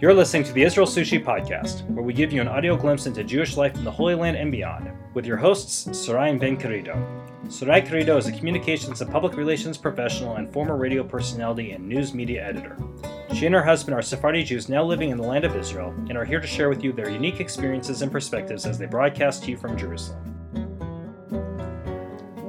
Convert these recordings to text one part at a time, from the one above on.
You're listening to the Israel Sushi Podcast, where we give you an audio glimpse into Jewish life in the Holy Land and beyond, with your hosts, Sarai and Ben Kerido. Sarai Kerido is a communications and public relations professional and former radio personality and news media editor. She and her husband are Sephardi Jews now living in the land of Israel and are here to share with you their unique experiences and perspectives as they broadcast to you from Jerusalem.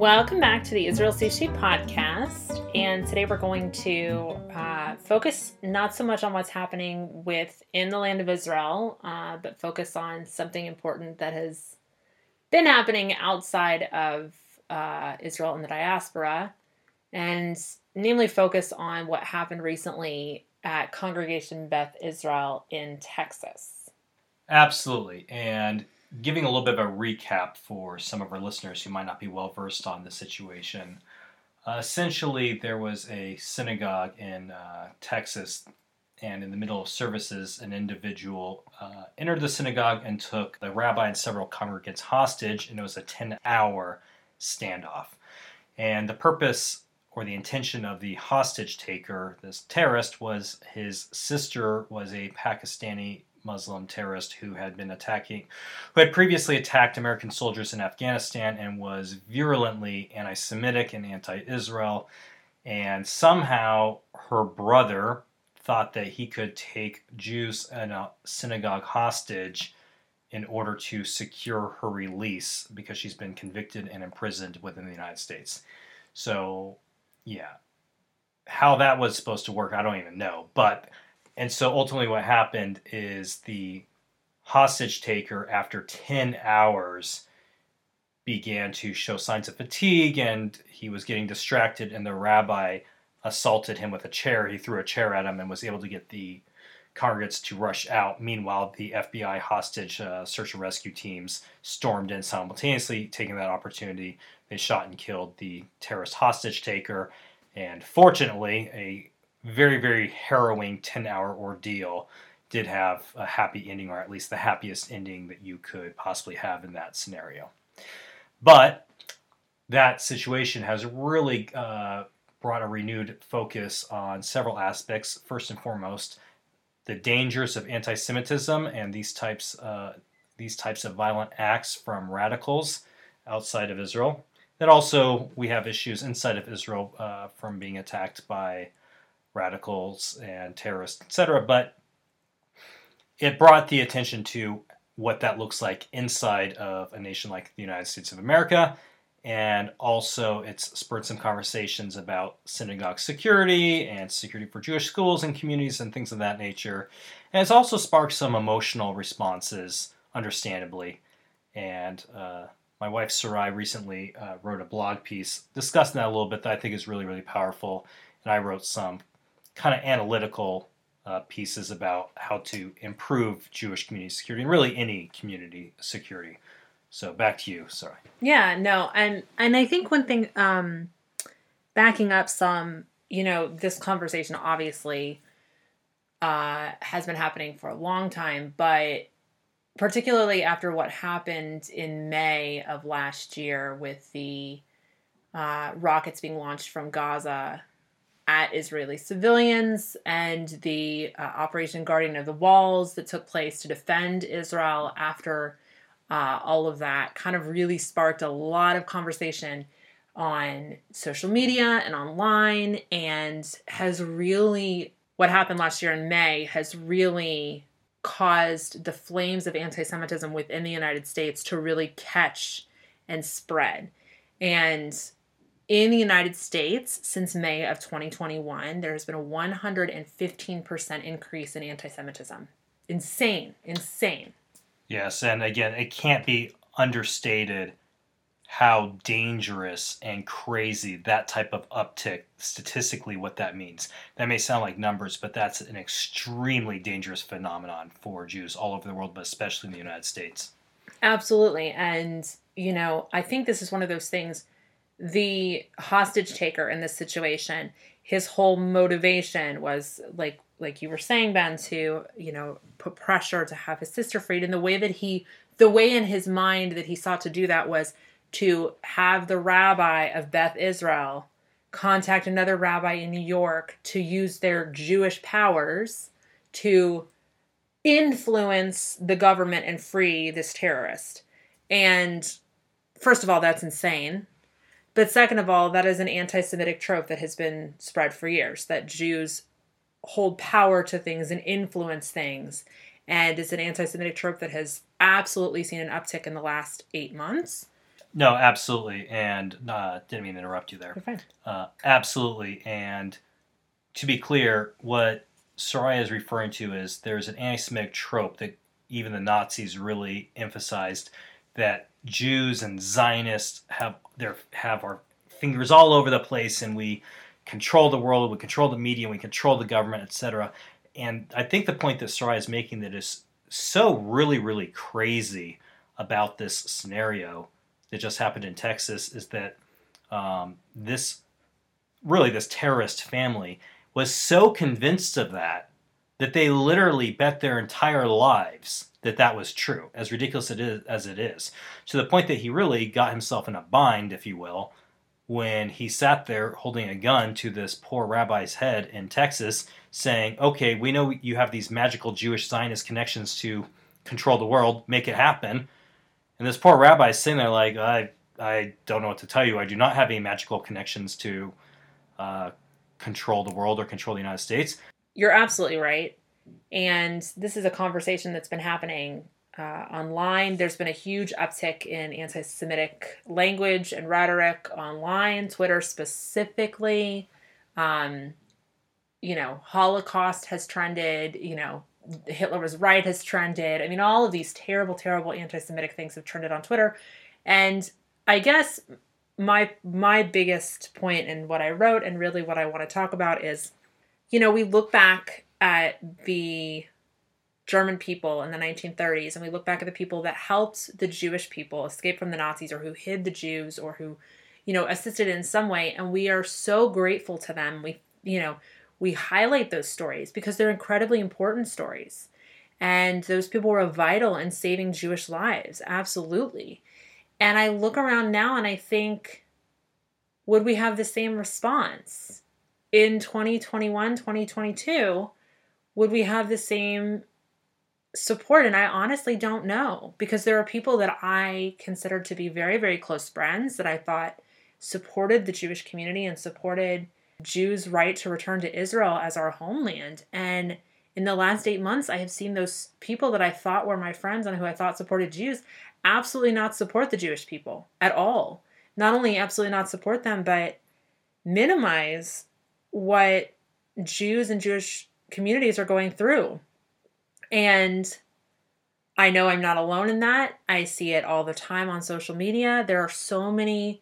Welcome back to the Israel Sushi Podcast. And today we're going to uh, focus not so much on what's happening within the land of Israel, uh, but focus on something important that has been happening outside of uh, Israel and the diaspora, and namely focus on what happened recently at Congregation Beth Israel in Texas. Absolutely. And giving a little bit of a recap for some of our listeners who might not be well versed on the situation. Uh, essentially, there was a synagogue in uh, Texas, and in the middle of services, an individual uh, entered the synagogue and took the rabbi and several congregants hostage, and it was a 10 hour standoff. And the purpose or the intention of the hostage taker, this terrorist, was his sister was a Pakistani Muslim terrorist who had been attacking, who had previously attacked American soldiers in Afghanistan and was virulently anti Semitic and anti Israel. And somehow her brother thought that he could take Jews in a synagogue hostage in order to secure her release because she's been convicted and imprisoned within the United States. So, yeah. How that was supposed to work, I don't even know. But and so ultimately, what happened is the hostage taker, after 10 hours, began to show signs of fatigue and he was getting distracted, and the rabbi assaulted him with a chair. He threw a chair at him and was able to get the congregants to rush out. Meanwhile, the FBI hostage uh, search and rescue teams stormed in simultaneously, taking that opportunity. They shot and killed the terrorist hostage taker. And fortunately, a very, very harrowing 10 hour ordeal did have a happy ending, or at least the happiest ending that you could possibly have in that scenario. But that situation has really uh, brought a renewed focus on several aspects. First and foremost, the dangers of anti-Semitism and these types uh, these types of violent acts from radicals outside of Israel. That also we have issues inside of Israel uh, from being attacked by radicals and terrorists, etc. But it brought the attention to what that looks like inside of a nation like the United States of America. And also, it's spurred some conversations about synagogue security and security for Jewish schools and communities and things of that nature. And it's also sparked some emotional responses, understandably. And uh, my wife Sarai recently uh, wrote a blog piece discussing that a little bit that I think is really, really powerful. And I wrote some kind of analytical uh, pieces about how to improve Jewish community security and really any community security. So back to you. Sorry. Yeah, no, and and I think one thing, um, backing up some, you know, this conversation obviously uh, has been happening for a long time, but particularly after what happened in May of last year with the uh, rockets being launched from Gaza at Israeli civilians and the uh, Operation Guardian of the Walls that took place to defend Israel after uh, all of that kind of really sparked a lot of conversation on social media and online and has really what happened last year in May has really caused the flames of anti-Semitism within the United States to really catch and spread. And in the United States, since May of 2021, there has been a 115% increase in anti Semitism. Insane, insane. Yes, and again, it can't be understated how dangerous and crazy that type of uptick statistically what that means. That may sound like numbers, but that's an extremely dangerous phenomenon for Jews all over the world, but especially in the United States. Absolutely. And, you know, I think this is one of those things the hostage taker in this situation, his whole motivation was like like you were saying, Ben, to, you know, put pressure to have his sister freed. And the way that he the way in his mind that he sought to do that was to have the rabbi of Beth Israel contact another rabbi in New York to use their Jewish powers to influence the government and free this terrorist. And first of all, that's insane. But second of all, that is an anti Semitic trope that has been spread for years that Jews hold power to things and influence things. And it's an anti Semitic trope that has absolutely seen an uptick in the last eight months. No, absolutely. And uh, didn't mean to interrupt you there. You're fine. Uh, absolutely. And to be clear, what Sarai is referring to is there's an anti Semitic trope that even the Nazis really emphasized that Jews and Zionists have their have our fingers all over the place and we control the world, we control the media, we control the government, etc. And I think the point that Sarai is making that is so really, really crazy about this scenario that just happened in Texas is that um, this really this terrorist family was so convinced of that that they literally bet their entire lives that that was true, as ridiculous it is, as it is, to the point that he really got himself in a bind, if you will, when he sat there holding a gun to this poor rabbi's head in Texas, saying, "Okay, we know you have these magical Jewish Zionist connections to control the world, make it happen." And this poor rabbi is sitting there like, "I, I don't know what to tell you. I do not have any magical connections to uh, control the world or control the United States." You're absolutely right. And this is a conversation that's been happening uh, online. There's been a huge uptick in anti Semitic language and rhetoric online, Twitter specifically. Um, you know, Holocaust has trended, you know, Hitler was right has trended. I mean, all of these terrible, terrible anti Semitic things have trended on Twitter. And I guess my my biggest point in what I wrote and really what I want to talk about is, you know, we look back at the German people in the 1930s and we look back at the people that helped the Jewish people escape from the Nazis or who hid the Jews or who, you know, assisted in some way and we are so grateful to them. We, you know, we highlight those stories because they're incredibly important stories. And those people were vital in saving Jewish lives, absolutely. And I look around now and I think, would we have the same response in 2021, 2022? would we have the same support? And I honestly don't know because there are people that I considered to be very, very close friends that I thought supported the Jewish community and supported Jews' right to return to Israel as our homeland. And in the last eight months, I have seen those people that I thought were my friends and who I thought supported Jews absolutely not support the Jewish people at all. Not only absolutely not support them, but minimize what Jews and Jewish communities are going through. And I know I'm not alone in that. I see it all the time on social media. There are so many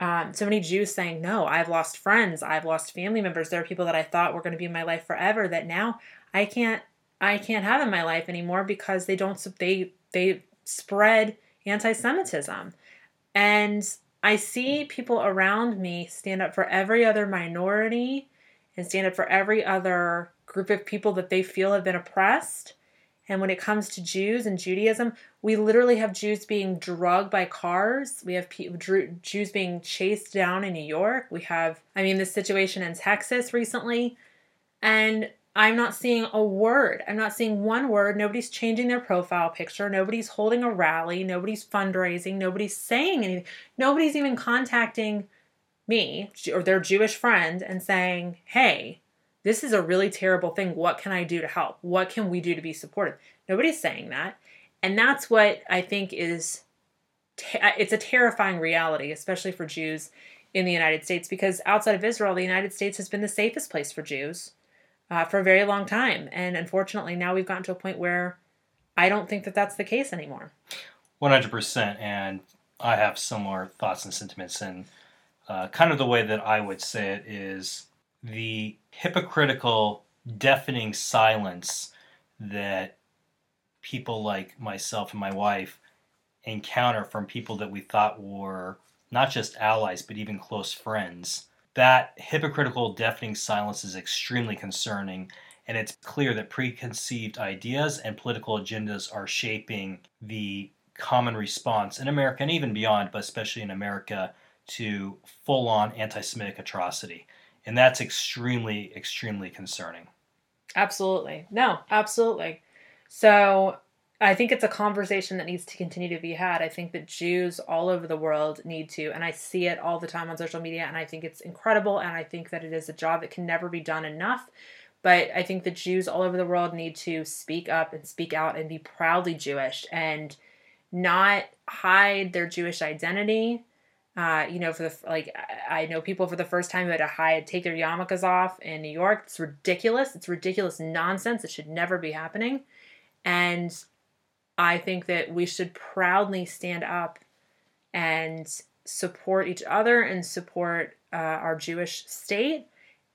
um, so many Jews saying, No, I've lost friends, I've lost family members. There are people that I thought were going to be in my life forever that now I can't I can't have in my life anymore because they don't they they spread anti-Semitism. And I see people around me stand up for every other minority and stand up for every other group of people that they feel have been oppressed. And when it comes to Jews and Judaism, we literally have Jews being drugged by cars. We have Jews being chased down in New York. We have, I mean, this situation in Texas recently. And I'm not seeing a word. I'm not seeing one word. Nobody's changing their profile picture. Nobody's holding a rally. Nobody's fundraising. Nobody's saying anything. Nobody's even contacting me or their Jewish friend and saying, hey, this is a really terrible thing. What can I do to help? What can we do to be supportive? Nobody's saying that. And that's what I think is uh, it's a terrifying reality, especially for Jews in the United States, because outside of Israel, the United States has been the safest place for Jews uh, for a very long time. And unfortunately, now we've gotten to a point where I don't think that that's the case anymore. 100%. And I have similar thoughts and sentiments. And uh, kind of the way that I would say it is the hypocritical, deafening silence that people like myself and my wife encounter from people that we thought were not just allies but even close friends. That hypocritical, deafening silence is extremely concerning, and it's clear that preconceived ideas and political agendas are shaping the common response in America and even beyond, but especially in America, to full on anti Semitic atrocity. And that's extremely, extremely concerning. Absolutely. No, absolutely. So I think it's a conversation that needs to continue to be had. I think that Jews all over the world need to, and I see it all the time on social media, and I think it's incredible, and I think that it is a job that can never be done enough. But I think the Jews all over the world need to speak up and speak out and be proudly Jewish and not hide their Jewish identity. Uh, you know, for the like, I know people for the first time who had to hide, take their yarmulkes off in New York. It's ridiculous. It's ridiculous nonsense. It should never be happening. And I think that we should proudly stand up and support each other and support uh, our Jewish state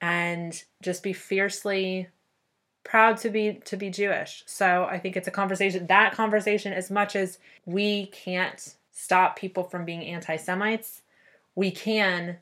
and just be fiercely proud to be to be Jewish. So I think it's a conversation that conversation as much as we can't stop people from being anti-Semites, we can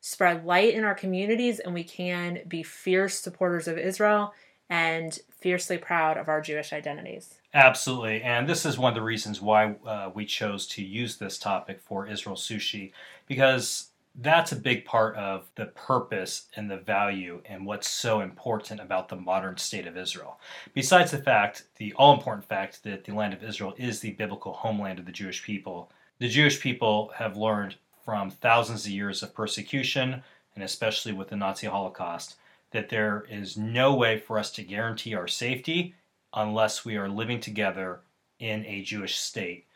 spread light in our communities and we can be fierce supporters of Israel and fiercely proud of our Jewish identities. Absolutely. And this is one of the reasons why uh, we chose to use this topic for Israel Sushi because that's a big part of the purpose and the value and what's so important about the modern state of Israel. Besides the fact, the all important fact, that the land of Israel is the biblical homeland of the Jewish people, the Jewish people have learned from thousands of years of persecution, and especially with the Nazi Holocaust, that there is no way for us to guarantee our safety unless we are living together in a Jewish state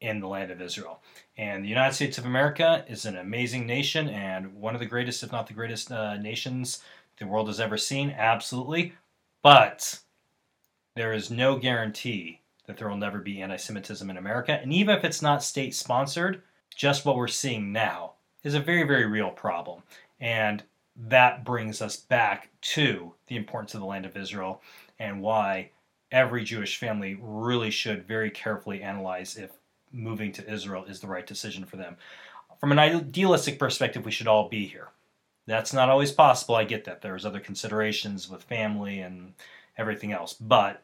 in the land of Israel. And the United States of America is an amazing nation and one of the greatest, if not the greatest, uh, nations the world has ever seen. Absolutely. But there is no guarantee that there will never be anti Semitism in America. And even if it's not state sponsored, just what we're seeing now is a very, very real problem. And that brings us back to the importance of the land of Israel and why every Jewish family really should very carefully analyze if moving to Israel is the right decision for them. From an idealistic perspective, we should all be here. That's not always possible. I get that. There's other considerations with family and everything else. But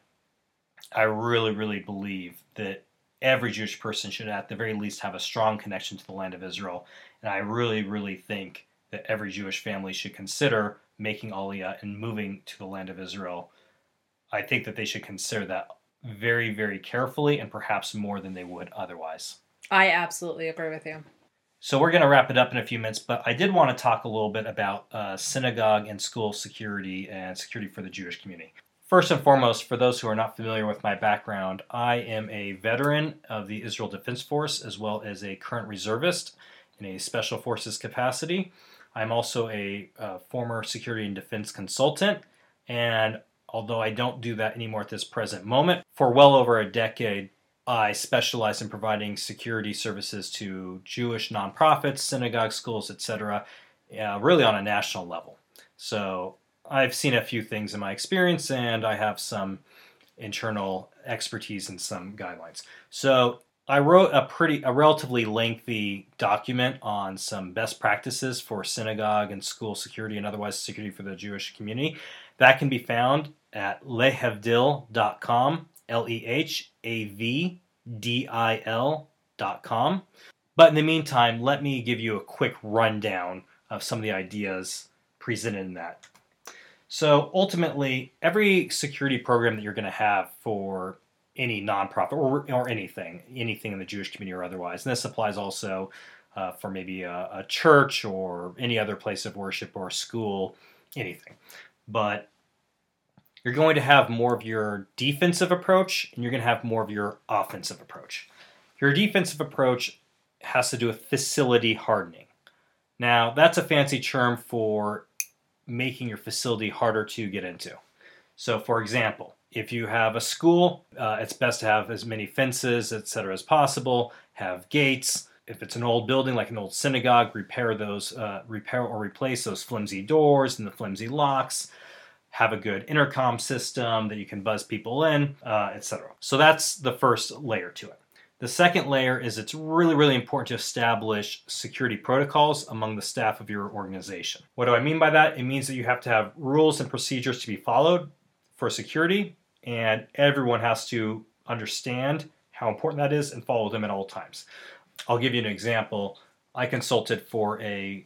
I really, really believe that every Jewish person should, at the very least, have a strong connection to the land of Israel. And I really, really think that every Jewish family should consider making Aliyah and moving to the land of Israel. I think that they should consider that very, very carefully and perhaps more than they would otherwise. I absolutely agree with you. So we're going to wrap it up in a few minutes, but I did want to talk a little bit about uh, synagogue and school security and security for the Jewish community. First and foremost, for those who are not familiar with my background, I am a veteran of the Israel Defense Force as well as a current reservist in a special forces capacity. I'm also a uh, former security and defense consultant, and although I don't do that anymore at this present moment. For well over a decade, I specialize in providing security services to Jewish nonprofits, synagogues, schools, etc., uh, really on a national level. So I've seen a few things in my experience, and I have some internal expertise and some guidelines. So I wrote a pretty, a relatively lengthy document on some best practices for synagogue and school security and otherwise security for the Jewish community. That can be found at lehavdil.com, L E H A V D I L.com. But in the meantime, let me give you a quick rundown of some of the ideas presented in that. So ultimately, every security program that you're going to have for any nonprofit or, or anything, anything in the Jewish community or otherwise, and this applies also uh, for maybe a, a church or any other place of worship or school, anything. But you're going to have more of your defensive approach and you're going to have more of your offensive approach. Your defensive approach has to do with facility hardening. Now, that's a fancy term for making your facility harder to get into. So, for example, if you have a school, uh, it's best to have as many fences, etc., as possible, have gates. If it's an old building like an old synagogue, repair those, uh, repair or replace those flimsy doors and the flimsy locks have a good intercom system that you can buzz people in, uh, etc. So that's the first layer to it. The second layer is it's really, really important to establish security protocols among the staff of your organization. What do I mean by that? It means that you have to have rules and procedures to be followed for security, and everyone has to understand how important that is and follow them at all times. I'll give you an example. I consulted for a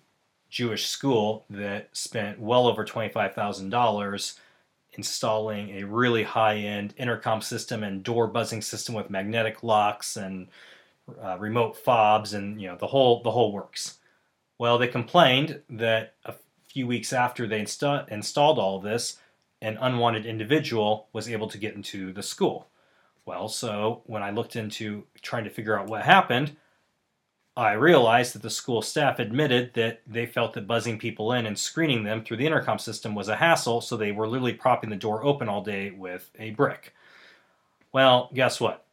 Jewish school that spent well over $25,000 installing a really high-end intercom system and door buzzing system with magnetic locks and uh, remote fobs and you know the whole the whole works. Well, they complained that a few weeks after they insta- installed all this, an unwanted individual was able to get into the school. Well, so when I looked into trying to figure out what happened, I realized that the school staff admitted that they felt that buzzing people in and screening them through the intercom system was a hassle, so they were literally propping the door open all day with a brick. Well, guess what?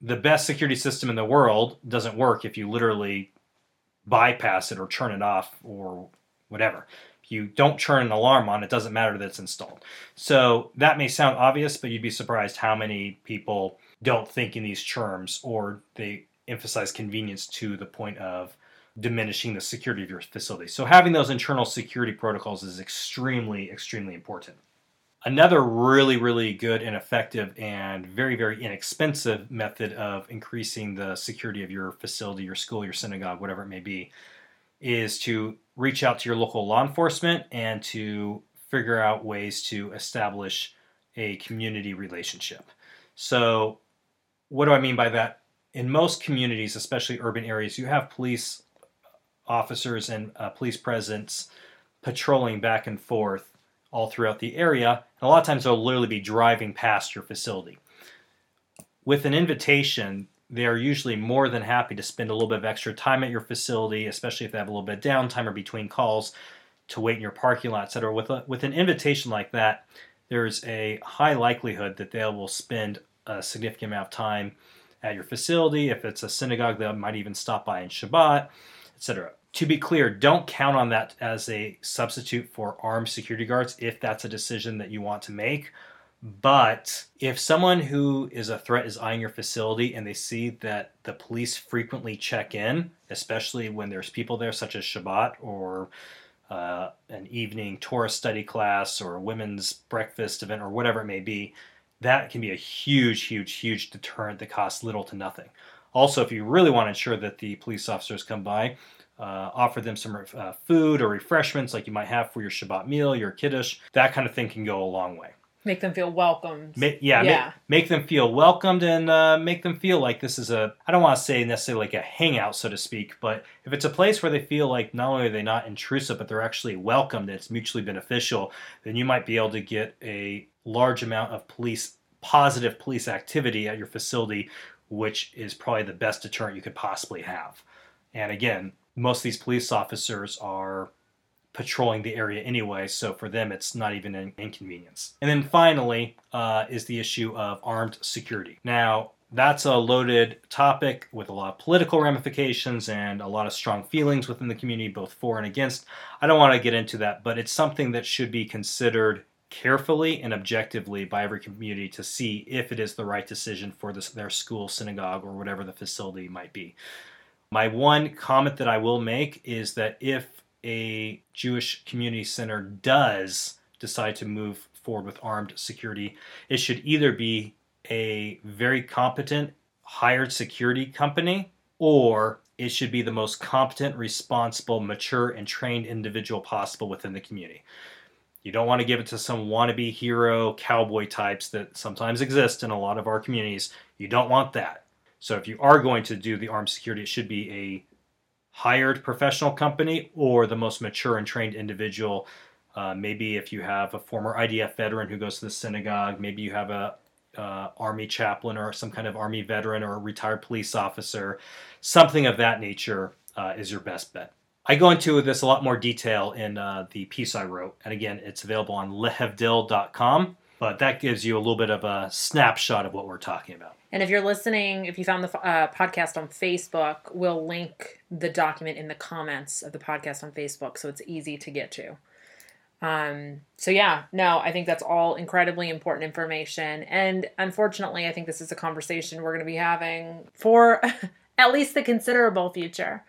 The best security system in the world doesn't work if you literally bypass it or turn it off or whatever. You don't turn an alarm on, it doesn't matter that it's installed. So that may sound obvious, but you'd be surprised how many people don't think in these terms or they emphasize convenience to the point of diminishing the security of your facility. So having those internal security protocols is extremely, extremely important. Another really, really good and effective and very, very inexpensive method of increasing the security of your facility, your school, your synagogue, whatever it may be, is to reach out to your local law enforcement and to figure out ways to establish a community relationship. So, what do I mean by that? in most communities, especially urban areas, you have police officers and uh, police presence patrolling back and forth all throughout the area. And a lot of times they'll literally be driving past your facility. With an invitation, they are usually more than happy to spend a little bit of extra time at your facility, especially if they have a little bit of downtime or between calls to wait in your parking lot, etc. With a, with an invitation like that, there's a high likelihood that they will spend a significant amount of time at your facility. If it's a synagogue, they might even stop by in Shabbat, etc. To be clear, don't count on that as a substitute for armed security guards if that's a decision that you want to make. But if someone who is a threat is eyeing your facility and they see that the police frequently check in, especially when there's people there, such as Shabbat or uh, an evening Torah study class or a women's breakfast event or whatever it may be, that can be a huge, huge, huge deterrent that costs little to nothing. Also, if you really want to ensure that the police officers come by, uh, offer them some uh, food or refreshments like you might have for your Shabbat meal, your Kiddush, that kind of thing can go a long way. Make them feel welcomed. Ma- yeah, yeah. Make, make, them feel welcomed and uh, make them feel like this is a, I don't want to say necessarily like a hangout, so to speak, but if it's a place where they feel like not only are they not intrusive, but they're actually welcomed, it's mutually beneficial, then you might be able to get a large amount of police positive police activity at your facility, which is probably the best deterrent you could possibly have. And again, most of these police officers are patrolling the area anyway, so for them it's not even an inconvenience. And then finally uh, is the issue of armed security. Now, that's a loaded topic with a lot of political ramifications and a lot of strong feelings within the community, both for and against. I don't want to get into that, but it's something that should be considered carefully and objectively by every community to see if it is the right decision for this, their school, synagogue, or whatever the facility might be. My one comment that I will make is that if a Jewish community center does decide to move forward with armed security, it should either be a very competent hired security company or it should be the most competent, responsible, mature, and trained individual possible within the community. You don't want to give it to some wannabe hero cowboy types that sometimes exist in a lot of our communities. You don't want that. So if you are going to do the armed security, it should be a hired professional company or the most mature and trained individual. Uh, maybe if you have a former IDF veteran who goes to the synagogue, maybe you have a uh, army chaplain or some kind of army veteran or a retired police officer, something of that nature uh, is your best bet. I go into this a lot more detail in uh, the piece I wrote. And again, it's available on lehavdil.com. But that gives you a little bit of a snapshot of what we're talking about. And if you're listening, if you found the uh, podcast on Facebook, we'll link the document in the comments of the podcast on Facebook so it's easy to get to. Um, so, yeah, no, I think that's all incredibly important information. And unfortunately, I think this is a conversation we're going to be having for at least the considerable future.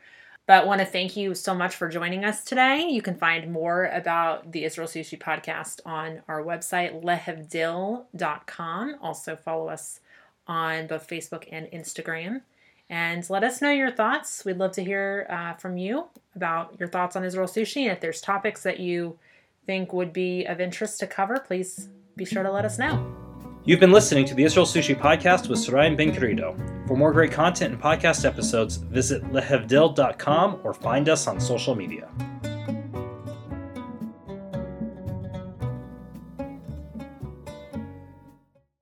But want to thank you so much for joining us today. You can find more about the Israel Sushi podcast on our website, lehavdil.com. Also, follow us on both Facebook and Instagram. And let us know your thoughts. We'd love to hear uh, from you about your thoughts on Israel Sushi. And if there's topics that you think would be of interest to cover, please be sure to let us know. You've been listening to the Israel Sushi Podcast with Sarayan Ben. For more great content and podcast episodes, visit lehavdil.com or find us on social media.